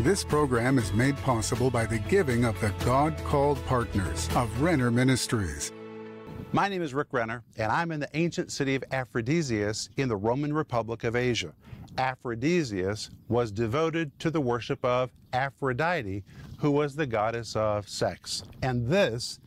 This program is made possible by the giving of the God called partners of Renner Ministries. My name is Rick Renner, and I'm in the ancient city of Aphrodisias in the Roman Republic of Asia. Aphrodisias was devoted to the worship of Aphrodite, who was the goddess of sex. And this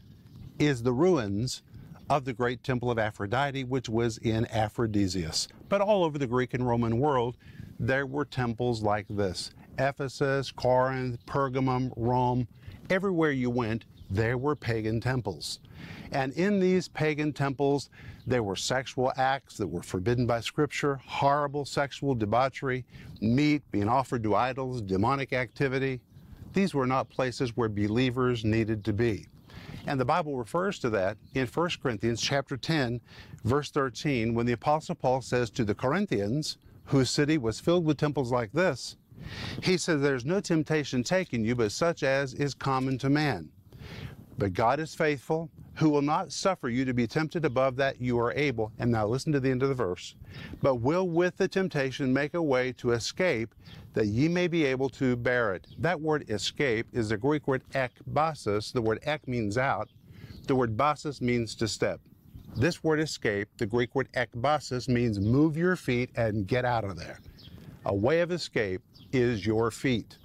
is the ruins of the great temple of Aphrodite, which was in Aphrodisias. But all over the Greek and Roman world, there were temples like this Ephesus, Corinth, Pergamum, Rome. Everywhere you went, there were pagan temples. And in these pagan temples, there were sexual acts that were forbidden by Scripture, horrible sexual debauchery, meat being offered to idols, demonic activity. These were not places where believers needed to be. And the Bible refers to that in 1 Corinthians chapter 10, verse 13, when the Apostle Paul says to the Corinthians, whose city was filled with temples like this, he says, There's no temptation taken you but such as is common to man. But God is faithful, who will not suffer you to be tempted above that you are able. And now listen to the end of the verse. But will with the temptation make a way to escape, that ye may be able to bear it. That word escape is the Greek word ekbasis. The word ek means out. The word basis means to step. This word escape, the Greek word ekbasis, means move your feet and get out of there. A way of escape is your feet.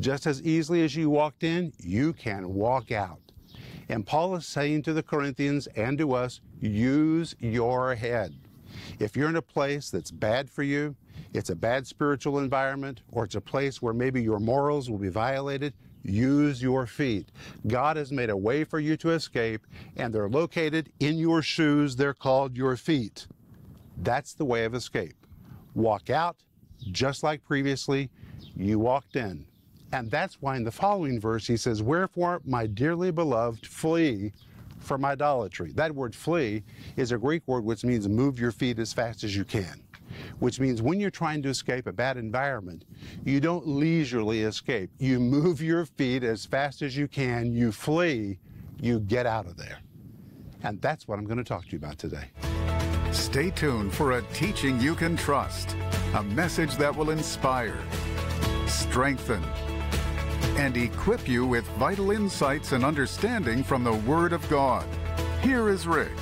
Just as easily as you walked in, you can walk out. And Paul is saying to the Corinthians and to us, use your head. If you're in a place that's bad for you, it's a bad spiritual environment, or it's a place where maybe your morals will be violated, use your feet. God has made a way for you to escape, and they're located in your shoes. They're called your feet. That's the way of escape. Walk out, just like previously, you walked in. And that's why in the following verse he says, Wherefore, my dearly beloved, flee from idolatry. That word flee is a Greek word which means move your feet as fast as you can, which means when you're trying to escape a bad environment, you don't leisurely escape. You move your feet as fast as you can, you flee, you get out of there. And that's what I'm going to talk to you about today. Stay tuned for a teaching you can trust, a message that will inspire, strengthen, and equip you with vital insights and understanding from the Word of God. Here is Rick.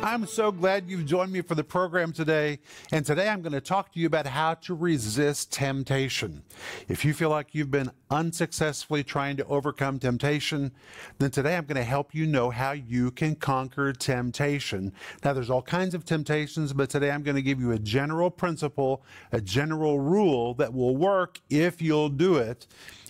I'm so glad you've joined me for the program today. And today I'm going to talk to you about how to resist temptation. If you feel like you've been unsuccessfully trying to overcome temptation, then today I'm going to help you know how you can conquer temptation. Now, there's all kinds of temptations, but today I'm going to give you a general principle, a general rule that will work if you'll do it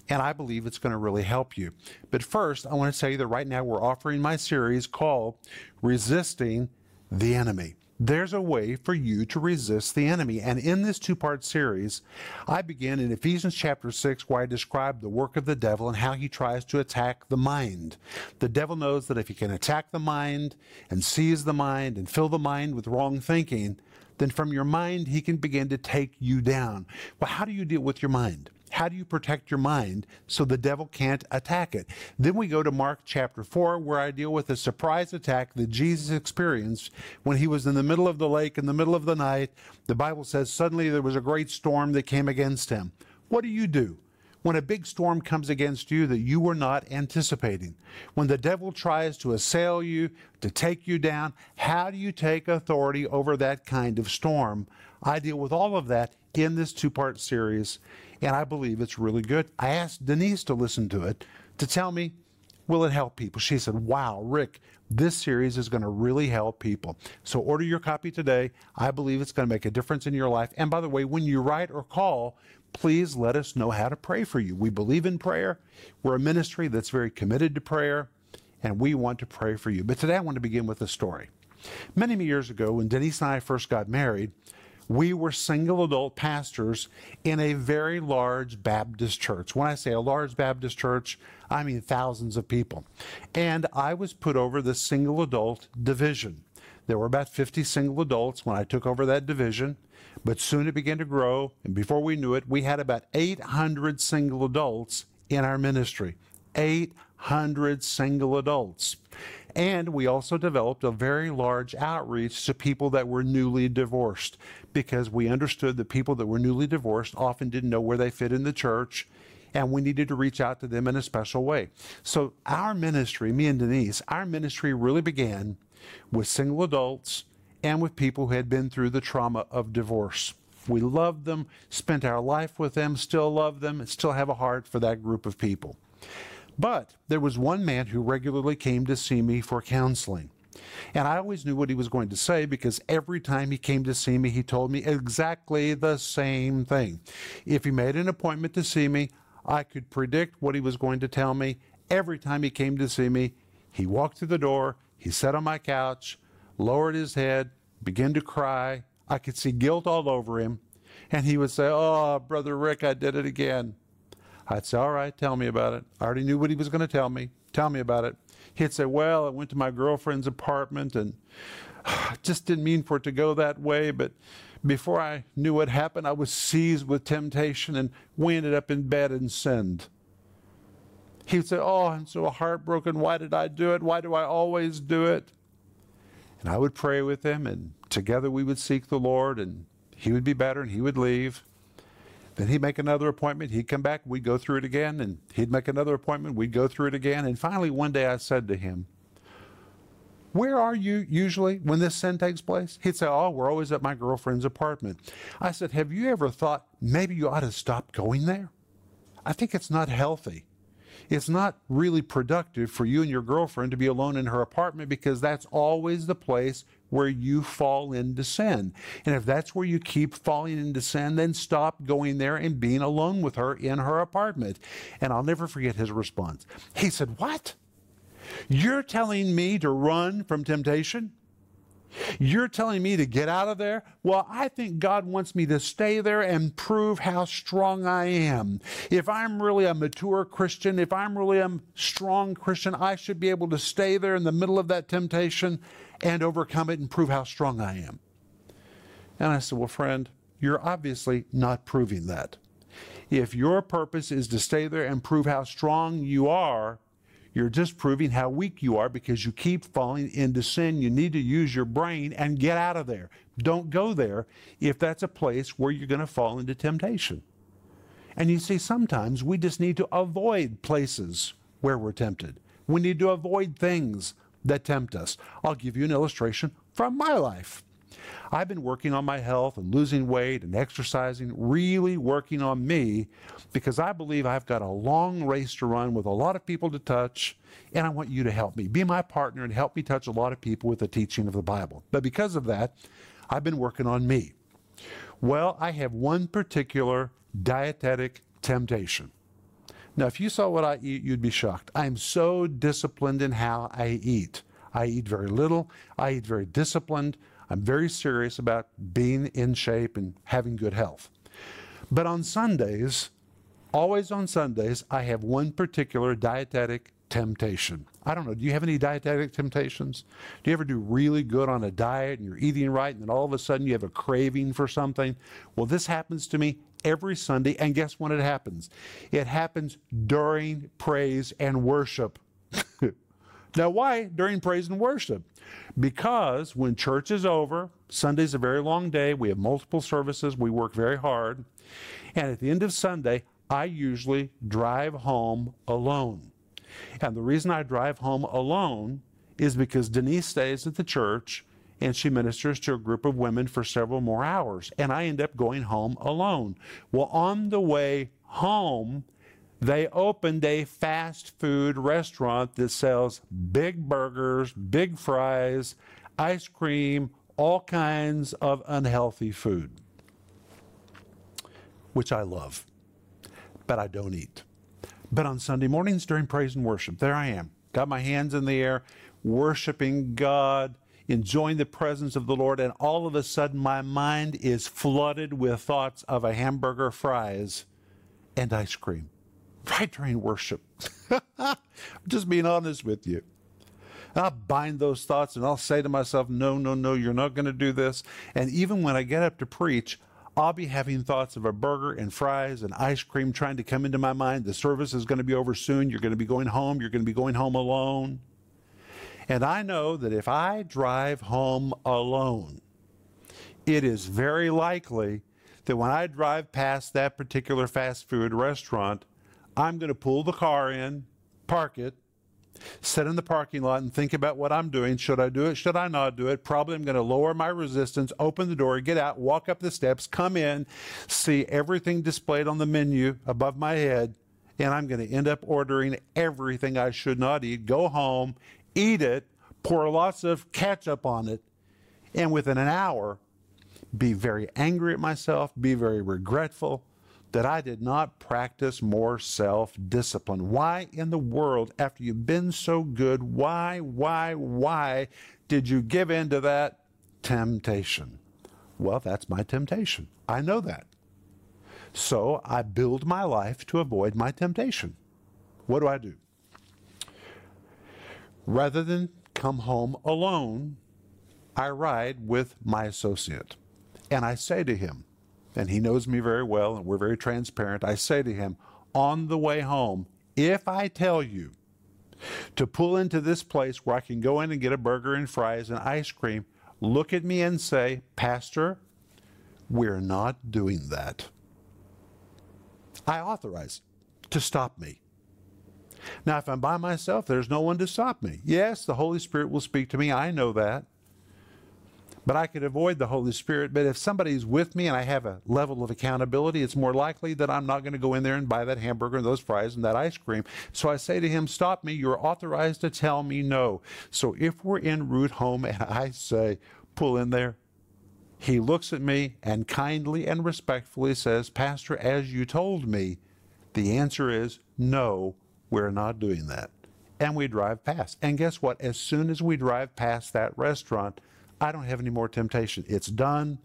and I believe it's going to really help you. But first, I want to tell you that right now we're offering my series called Resisting the Enemy. There's a way for you to resist the enemy. And in this two part series, I begin in Ephesians chapter 6, where I describe the work of the devil and how he tries to attack the mind. The devil knows that if he can attack the mind and seize the mind and fill the mind with wrong thinking, then from your mind he can begin to take you down. Well, how do you deal with your mind? How do you protect your mind so the devil can't attack it? Then we go to Mark chapter 4, where I deal with a surprise attack that Jesus experienced when he was in the middle of the lake in the middle of the night. The Bible says suddenly there was a great storm that came against him. What do you do? when a big storm comes against you that you were not anticipating. When the devil tries to assail you, to take you down, how do you take authority over that kind of storm? I deal with all of that in this two part series and I believe it's really good. I asked Denise to listen to it to tell me, will it help people? She said, wow, Rick, this series is going to really help people. So order your copy today. I believe it's going to make a difference in your life. And by the way, when you write or call, please let us know how to pray for you. We believe in prayer. We're a ministry that's very committed to prayer, and we want to pray for you. But today I want to begin with a story. Many, many years ago, when Denise and I first got married, we were single adult pastors in a very large Baptist church. When I say a large Baptist church, I mean thousands of people. And I was put over the single adult division. There were about 50 single adults when I took over that division, but soon it began to grow. And before we knew it, we had about 800 single adults in our ministry. 800 single adults. And we also developed a very large outreach to people that were newly divorced because we understood that people that were newly divorced often didn't know where they fit in the church and we needed to reach out to them in a special way. So, our ministry, me and Denise, our ministry really began with single adults and with people who had been through the trauma of divorce. We loved them, spent our life with them, still love them, and still have a heart for that group of people. But there was one man who regularly came to see me for counseling. And I always knew what he was going to say because every time he came to see me, he told me exactly the same thing. If he made an appointment to see me, I could predict what he was going to tell me. Every time he came to see me, he walked through the door, he sat on my couch, lowered his head, began to cry. I could see guilt all over him. And he would say, Oh, Brother Rick, I did it again. I'd say, All right, tell me about it. I already knew what he was going to tell me. Tell me about it. He'd say, Well, I went to my girlfriend's apartment and I just didn't mean for it to go that way, but before I knew what happened, I was seized with temptation and we ended up in bed and sinned. He would say, Oh, I'm so heartbroken. Why did I do it? Why do I always do it? And I would pray with him, and together we would seek the Lord, and he would be better, and he would leave. Then he'd make another appointment. He'd come back. We'd go through it again. And he'd make another appointment. We'd go through it again. And finally, one day I said to him, Where are you usually when this sin takes place? He'd say, Oh, we're always at my girlfriend's apartment. I said, Have you ever thought maybe you ought to stop going there? I think it's not healthy. It's not really productive for you and your girlfriend to be alone in her apartment because that's always the place where you fall into sin. And if that's where you keep falling into sin, then stop going there and being alone with her in her apartment. And I'll never forget his response. He said, What? You're telling me to run from temptation? You're telling me to get out of there? Well, I think God wants me to stay there and prove how strong I am. If I'm really a mature Christian, if I'm really a strong Christian, I should be able to stay there in the middle of that temptation and overcome it and prove how strong I am. And I said, Well, friend, you're obviously not proving that. If your purpose is to stay there and prove how strong you are, you're just proving how weak you are because you keep falling into sin. You need to use your brain and get out of there. Don't go there if that's a place where you're going to fall into temptation. And you see, sometimes we just need to avoid places where we're tempted. We need to avoid things that tempt us. I'll give you an illustration from my life. I've been working on my health and losing weight and exercising, really working on me because I believe I've got a long race to run with a lot of people to touch, and I want you to help me. Be my partner and help me touch a lot of people with the teaching of the Bible. But because of that, I've been working on me. Well, I have one particular dietetic temptation. Now, if you saw what I eat, you'd be shocked. I'm so disciplined in how I eat. I eat very little. I eat very disciplined. I'm very serious about being in shape and having good health. But on Sundays, always on Sundays, I have one particular dietetic temptation. I don't know, do you have any dietetic temptations? Do you ever do really good on a diet and you're eating right and then all of a sudden you have a craving for something? Well, this happens to me every Sunday, and guess when it happens? It happens during praise and worship. now, why during praise and worship? Because when church is over, Sunday's a very long day, we have multiple services, we work very hard, and at the end of Sunday, I usually drive home alone. And the reason I drive home alone is because Denise stays at the church and she ministers to a group of women for several more hours. And I end up going home alone. Well, on the way home, they opened a fast food restaurant that sells big burgers, big fries, ice cream, all kinds of unhealthy food, which I love, but I don't eat. But on Sunday mornings during praise and worship, there I am, got my hands in the air, worshiping God enjoying the presence of the Lord, and all of a sudden my mind is flooded with thoughts of a hamburger, fries, and ice cream right during worship. just being honest with you. I'll bind those thoughts and I'll say to myself, no, no, no, you're not going to do this. And even when I get up to preach, I'll be having thoughts of a burger and fries and ice cream trying to come into my mind. The service is going to be over soon. You're going to be going home. You're going to be going home alone. And I know that if I drive home alone, it is very likely that when I drive past that particular fast food restaurant, I'm going to pull the car in, park it, sit in the parking lot and think about what I'm doing. Should I do it? Should I not do it? Probably I'm going to lower my resistance, open the door, get out, walk up the steps, come in, see everything displayed on the menu above my head, and I'm going to end up ordering everything I should not eat, go home, eat it, pour lots of ketchup on it, and within an hour, be very angry at myself, be very regretful, that I did not practice more self discipline. Why in the world, after you've been so good, why, why, why did you give in to that temptation? Well, that's my temptation. I know that. So I build my life to avoid my temptation. What do I do? Rather than come home alone, I ride with my associate. And I say to him, and he knows me very well, and we're very transparent. I say to him, on the way home, if I tell you to pull into this place where I can go in and get a burger and fries and ice cream, look at me and say, Pastor, we're not doing that. I authorize to stop me. Now, if I'm by myself, there's no one to stop me. Yes, the Holy Spirit will speak to me. I know that but I could avoid the Holy Spirit. But if somebody's with me and I have a level of accountability, it's more likely that I'm not going to go in there and buy that hamburger and those fries and that ice cream. So I say to him, Stop me. You're authorized to tell me no. So if we're en route home and I say, Pull in there, he looks at me and kindly and respectfully says, Pastor, as you told me, the answer is no, we're not doing that. And we drive past. And guess what? As soon as we drive past that restaurant, I don't have any more temptation. It's done.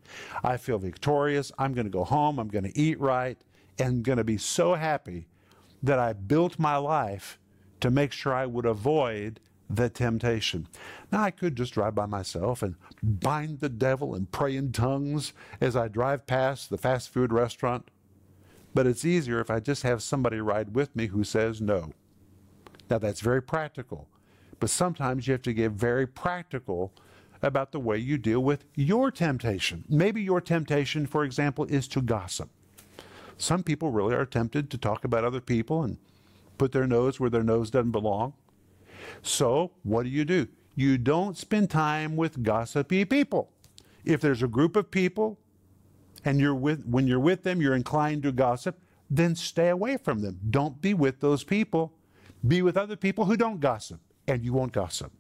I feel victorious. I'm going to go home. I'm going to eat right and going to be so happy that I built my life to make sure I would avoid the temptation. Now, I could just drive by myself and bind the devil and pray in tongues as I drive past the fast food restaurant, but it's easier if I just have somebody ride with me who says no. Now, that's very practical, but sometimes you have to get very practical about the way you deal with your temptation. Maybe your temptation, for example, is to gossip. Some people really are tempted to talk about other people and put their nose where their nose doesn't belong. So, what do you do? You don't spend time with gossipy people. If there's a group of people and you're with when you're with them, you're inclined to gossip, then stay away from them. Don't be with those people. Be with other people who don't gossip, and you won't gossip.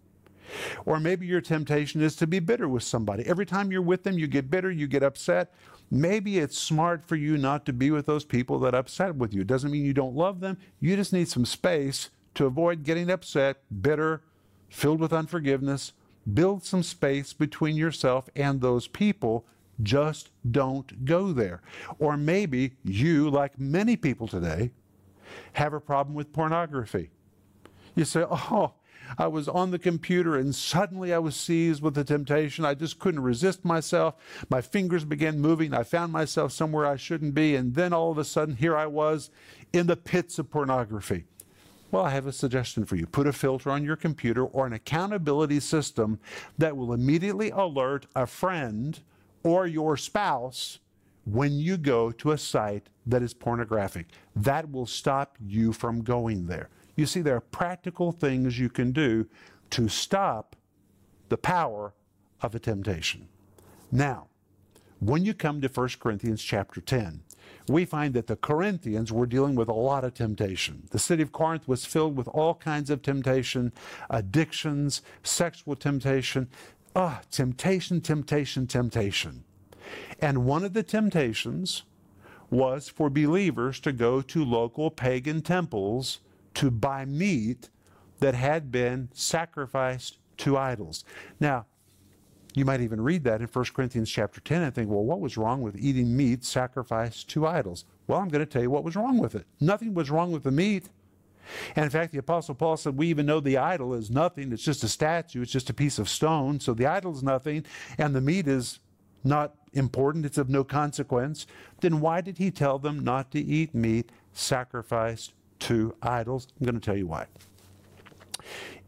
Or maybe your temptation is to be bitter with somebody. Every time you're with them, you get bitter, you get upset. Maybe it's smart for you not to be with those people that upset with you. It doesn't mean you don't love them. You just need some space to avoid getting upset, bitter, filled with unforgiveness. Build some space between yourself and those people. Just don't go there. Or maybe you, like many people today, have a problem with pornography. You say, oh, I was on the computer and suddenly I was seized with the temptation. I just couldn't resist myself. My fingers began moving. I found myself somewhere I shouldn't be. And then all of a sudden, here I was in the pits of pornography. Well, I have a suggestion for you. Put a filter on your computer or an accountability system that will immediately alert a friend or your spouse when you go to a site that is pornographic. That will stop you from going there. You see, there are practical things you can do to stop the power of a temptation. Now, when you come to 1 Corinthians chapter 10, we find that the Corinthians were dealing with a lot of temptation. The city of Corinth was filled with all kinds of temptation, addictions, sexual temptation. Ah, temptation, temptation, temptation. And one of the temptations was for believers to go to local pagan temples to buy meat that had been sacrificed to idols. Now, you might even read that in 1 Corinthians chapter 10 and think, well, what was wrong with eating meat sacrificed to idols? Well, I'm going to tell you what was wrong with it. Nothing was wrong with the meat. And in fact, the Apostle Paul said, We even know the idol is nothing. It's just a statue, it's just a piece of stone. So the idol is nothing, and the meat is not important, it's of no consequence. Then why did he tell them not to eat meat sacrificed to idols. I'm going to tell you why.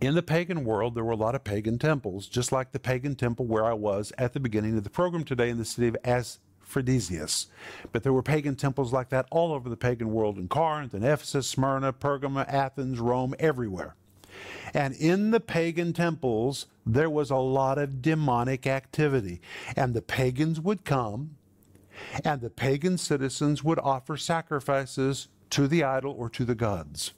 In the pagan world, there were a lot of pagan temples, just like the pagan temple where I was at the beginning of the program today in the city of aphrodisias. But there were pagan temples like that all over the pagan world in Corinth and Ephesus, Smyrna, Pergamum, Athens, Rome, everywhere. And in the pagan temples, there was a lot of demonic activity. And the pagans would come, and the pagan citizens would offer sacrifices to the idol or to the gods.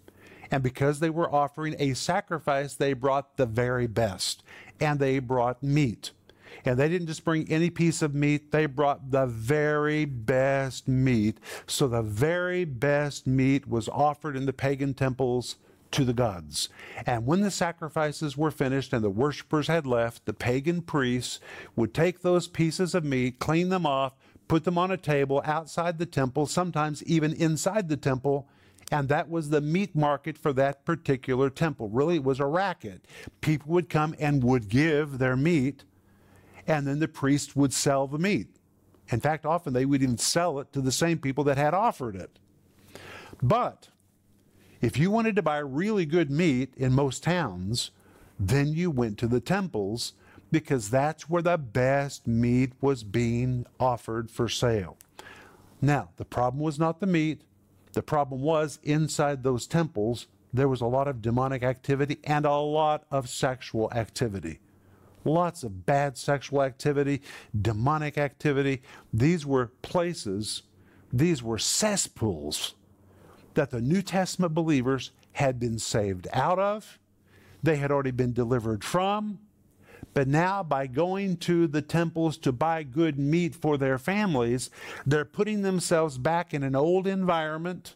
And because they were offering a sacrifice, they brought the very best. And they brought meat. And they didn't just bring any piece of meat, they brought the very best meat. So the very best meat was offered in the pagan temples to the gods. And when the sacrifices were finished and the worshippers had left, the pagan priests would take those pieces of meat, clean them off, put them on a table outside the temple, sometimes even inside the temple, and that was the meat market for that particular temple. Really, it was a racket. People would come and would give their meat, and then the priest would sell the meat. In fact, often they would even sell it to the same people that had offered it. But if you wanted to buy really good meat in most towns, then you went to the temples because that's where the best meat was being offered for sale. Now, the problem was not the meat. The problem was inside those temples, there was a lot of demonic activity and a lot of sexual activity. Lots of bad sexual activity, demonic activity. These were places, these were cesspools that the New Testament believers had been saved out of, they had already been delivered from, but now, by going to the temples to buy good meat for their families, they're putting themselves back in an old environment.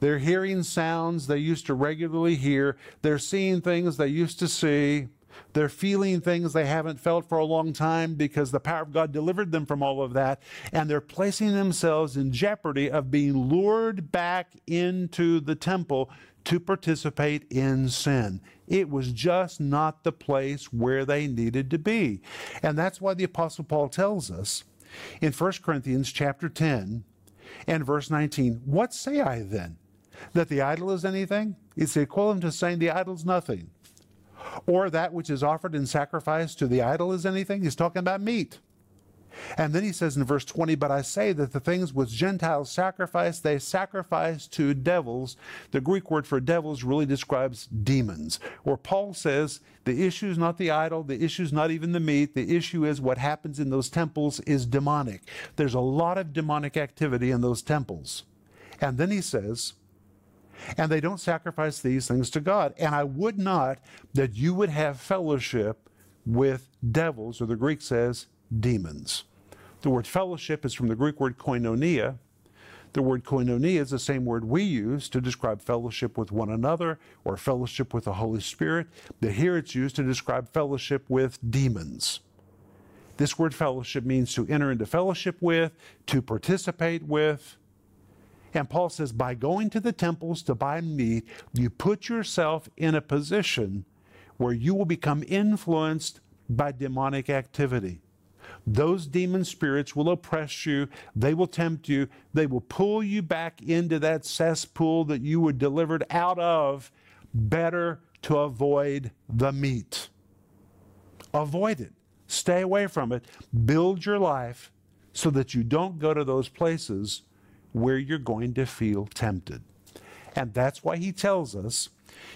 They're hearing sounds they used to regularly hear. They're seeing things they used to see. They're feeling things they haven't felt for a long time because the power of God delivered them from all of that. And they're placing themselves in jeopardy of being lured back into the temple to participate in sin. It was just not the place where they needed to be. And that's why the apostle Paul tells us in 1 Corinthians chapter 10 and verse 19, what say I then? That the idol is anything? It's equivalent to saying the idol's nothing. Or that which is offered in sacrifice to the idol is anything? He's talking about meat. And then he says in verse 20, But I say that the things which Gentiles sacrifice, they sacrifice to devils. The Greek word for devils really describes demons. Where Paul says, the issue is not the idol, the issue is not even the meat, the issue is what happens in those temples is demonic. There's a lot of demonic activity in those temples. And then he says, and they don't sacrifice these things to God. And I would not that you would have fellowship with devils, or the Greek says, demons. The word fellowship is from the Greek word koinonia. The word koinonia is the same word we use to describe fellowship with one another or fellowship with the Holy Spirit, but here it's used to describe fellowship with demons. This word fellowship means to enter into fellowship with, to participate with. And Paul says, by going to the temples to buy meat, you put yourself in a position where you will become influenced by demonic activity. Those demon spirits will oppress you. They will tempt you. They will pull you back into that cesspool that you were delivered out of. Better to avoid the meat. Avoid it. Stay away from it. Build your life so that you don't go to those places where you're going to feel tempted. And that's why he tells us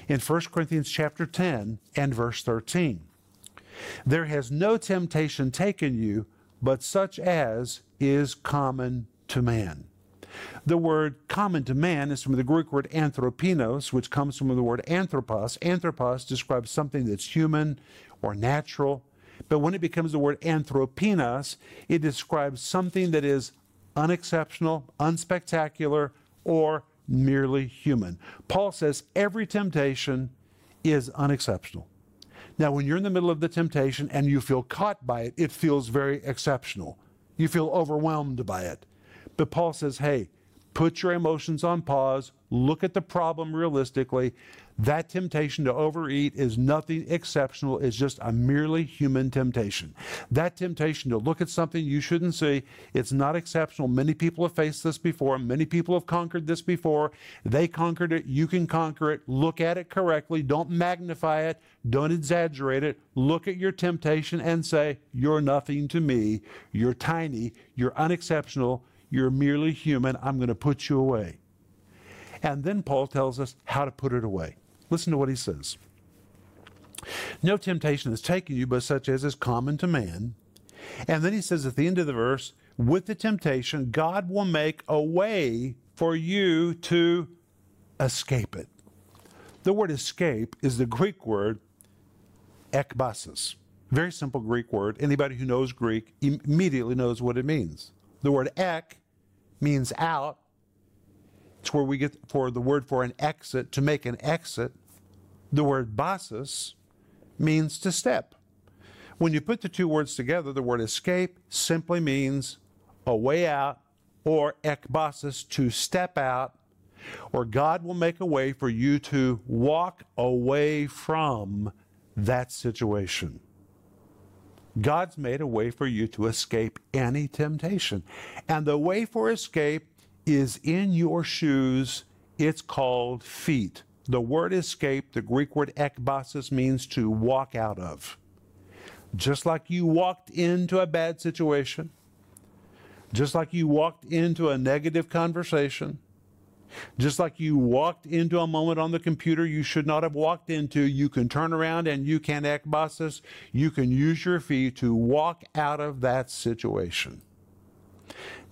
in 1 Corinthians chapter 10 and verse 13. There has no temptation taken you but such as is common to man. The word common to man is from the Greek word anthropinos, which comes from the word anthropos. Anthropos describes something that's human or natural. But when it becomes the word anthropinos, it describes something that is unexceptional, unspectacular, or merely human. Paul says every temptation is unexceptional. Now, when you're in the middle of the temptation and you feel caught by it, it feels very exceptional. You feel overwhelmed by it. But Paul says, hey, put your emotions on pause, look at the problem realistically. That temptation to overeat is nothing exceptional. It's just a merely human temptation. That temptation to look at something you shouldn't see, it's not exceptional. Many people have faced this before. Many people have conquered this before. They conquered it. You can conquer it. Look at it correctly. Don't magnify it. Don't exaggerate it. Look at your temptation and say, You're nothing to me. You're tiny. You're unexceptional. You're merely human. I'm going to put you away. And then Paul tells us how to put it away. Listen to what he says. No temptation has taken you but such as is common to man. And then he says at the end of the verse, with the temptation, God will make a way for you to escape it. The word escape is the Greek word ekbasis. Very simple Greek word. Anybody who knows Greek immediately knows what it means. The word ek means out. It's where we get for the word for an exit, to make an exit. The word basis means to step. When you put the two words together, the word escape simply means a way out, or ekbasis, to step out, or God will make a way for you to walk away from that situation. God's made a way for you to escape any temptation. And the way for escape is in your shoes. It's called feet. The word escape, the Greek word ekbasis, means to walk out of. Just like you walked into a bad situation, just like you walked into a negative conversation, just like you walked into a moment on the computer you should not have walked into, you can turn around and you can ekbasis. You can use your feet to walk out of that situation.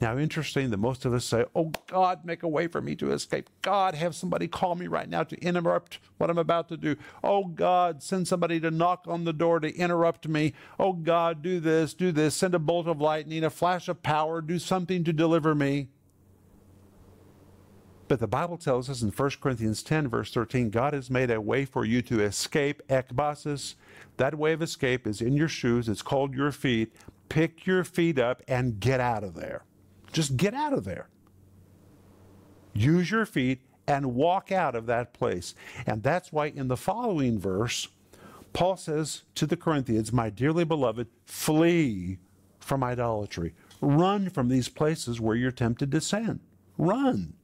Now, interesting that most of us say, Oh, God, make a way for me to escape. God, have somebody call me right now to interrupt what I'm about to do. Oh, God, send somebody to knock on the door to interrupt me. Oh, God, do this, do this. Send a bolt of lightning, a flash of power, do something to deliver me. But the Bible tells us in 1 Corinthians 10, verse 13, God has made a way for you to escape ekbasis. That way of escape is in your shoes. It's called your feet. Pick your feet up and get out of there. Just get out of there. Use your feet and walk out of that place. And that's why in the following verse, Paul says to the Corinthians, My dearly beloved, flee from idolatry. Run from these places where you're tempted to sin. Run.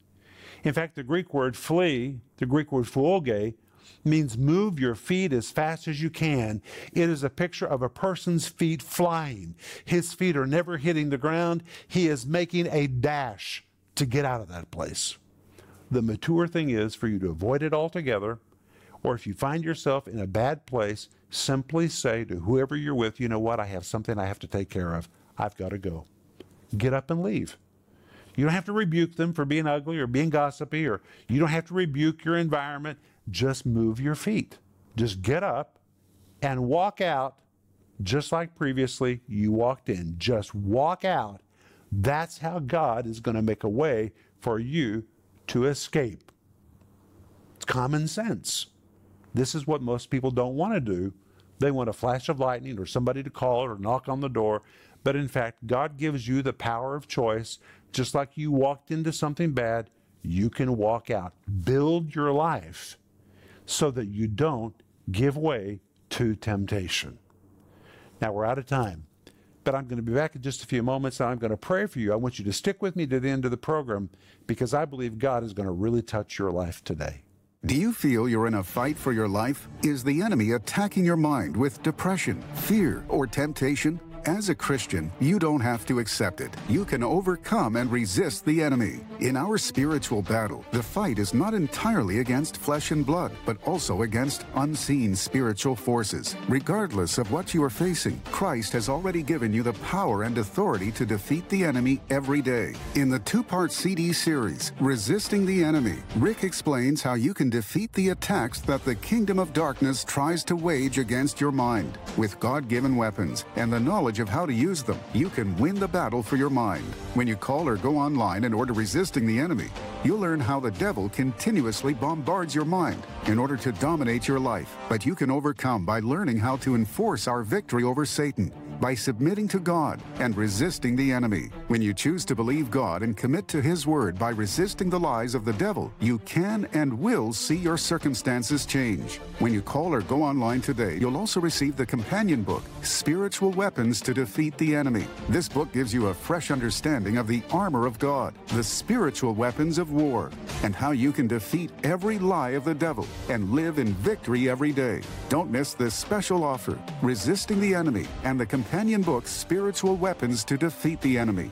In fact, the Greek word flee, the Greek word pheuge, means move your feet as fast as you can. It is a picture of a person's feet flying. His feet are never hitting the ground. He is making a dash to get out of that place. The mature thing is for you to avoid it altogether, or if you find yourself in a bad place, simply say to whoever you're with, you know what, I have something I have to take care of. I've got to go. Get up and leave. You don't have to rebuke them for being ugly or being gossipy, or you don't have to rebuke your environment. Just move your feet. Just get up and walk out just like previously you walked in. Just walk out. That's how God is going to make a way for you to escape. It's common sense. This is what most people don't want to do. They want a flash of lightning or somebody to call or knock on the door. But in fact, God gives you the power of choice just like you walked into something bad, you can walk out. Build your life so that you don't give way to temptation. Now we're out of time, but I'm going to be back in just a few moments and I'm going to pray for you. I want you to stick with me to the end of the program because I believe God is going to really touch your life today. Do you feel you're in a fight for your life? Is the enemy attacking your mind with depression, fear, or temptation? As a Christian, you don't have to accept it. You can overcome and resist the enemy. In our spiritual battle, the fight is not entirely against flesh and blood, but also against unseen spiritual forces. Regardless of what you are facing, Christ has already given you the power and authority to defeat the enemy every day. In the two part CD series, Resisting the Enemy, Rick explains how you can defeat the attacks that the kingdom of darkness tries to wage against your mind. With God given weapons and the knowledge knowledge of how to use them, you can win the battle for your mind. When you call or go online and order Resisting the Enemy, you'll learn how the devil continuously bombards your mind in order to dominate your life. But you can overcome by learning how to enforce our victory over Satan by submitting to God and resisting the enemy. When you choose to believe God and commit to His Word by resisting the lies of the devil, you can and will see your circumstances change. When you call or go online today, you'll also receive the companion book, Spiritual Weapons to Defeat the Enemy. This book gives you a fresh understanding of the armor of God, the spiritual weapons of war, and how you can defeat every lie of the devil and live in victory every day. Don't miss this special offer, Resisting the Enemy, and the companion book, Spiritual Weapons to Defeat the Enemy.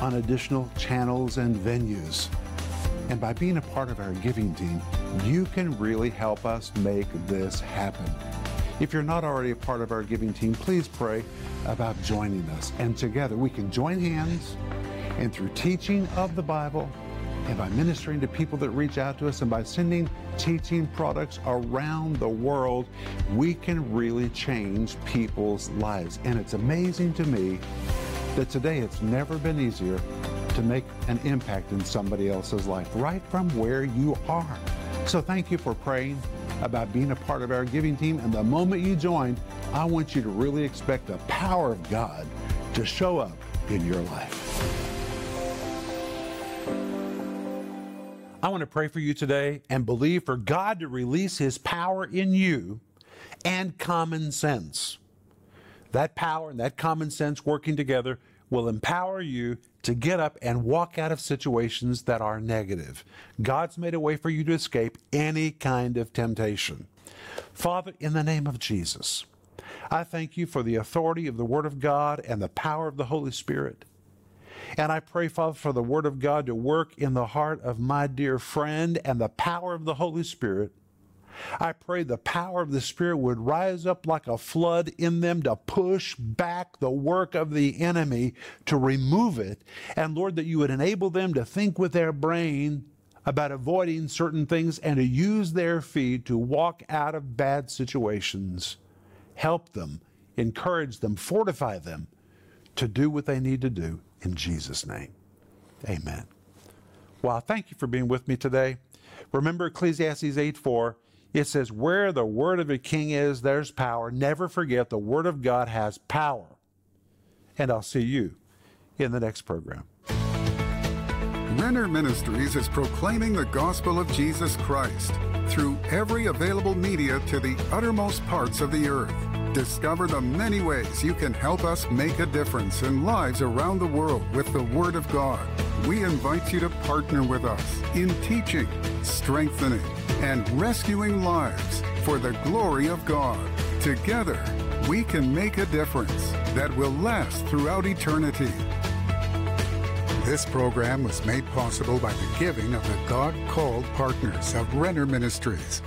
on additional channels and venues. And by being a part of our giving team, you can really help us make this happen. If you're not already a part of our giving team, please pray about joining us. And together we can join hands and through teaching of the Bible and by ministering to people that reach out to us and by sending teaching products around the world, we can really change people's lives. And it's amazing to me that today it's never been easier to make an impact in somebody else's life right from where you are. So thank you for praying about being a part of our giving team. And the moment you join, I want you to really expect the power of God to show up in your life. I want to pray for you today and believe for God to release His power in you and common sense. That power and that common sense working together will empower you to get up and walk out of situations that are negative. God's made a way for you to escape any kind of temptation. Father, in the name of Jesus, I thank you for the authority of the Word of God and the power of the Holy Spirit. And I pray, Father, for the Word of God to work in the heart of my dear friend and the power of the Holy Spirit I pray the power of the Spirit would rise up like a flood in them to push back the work of the enemy, to remove it. And Lord, that you would enable them to think with their brain about avoiding certain things and to use their feet to walk out of bad situations. Help them, encourage them, fortify them to do what they need to do in Jesus' name. Amen. Well, thank you for being with me today. Remember Ecclesiastes 8 4 it says, Where the word of a king is, there's power. Never forget the word of God has power. And I'll see you in the next program. Renner Ministries is proclaiming the gospel of Jesus Christ through every available media to the uttermost parts of the earth. Discover the many ways you can help us make a difference in lives around the world with the Word of God. We invite you to partner with us in teaching, strengthening, and rescuing lives for the glory of God. Together, we can make a difference that will last throughout eternity. This program was made possible by the giving of the God called partners of Renner Ministries.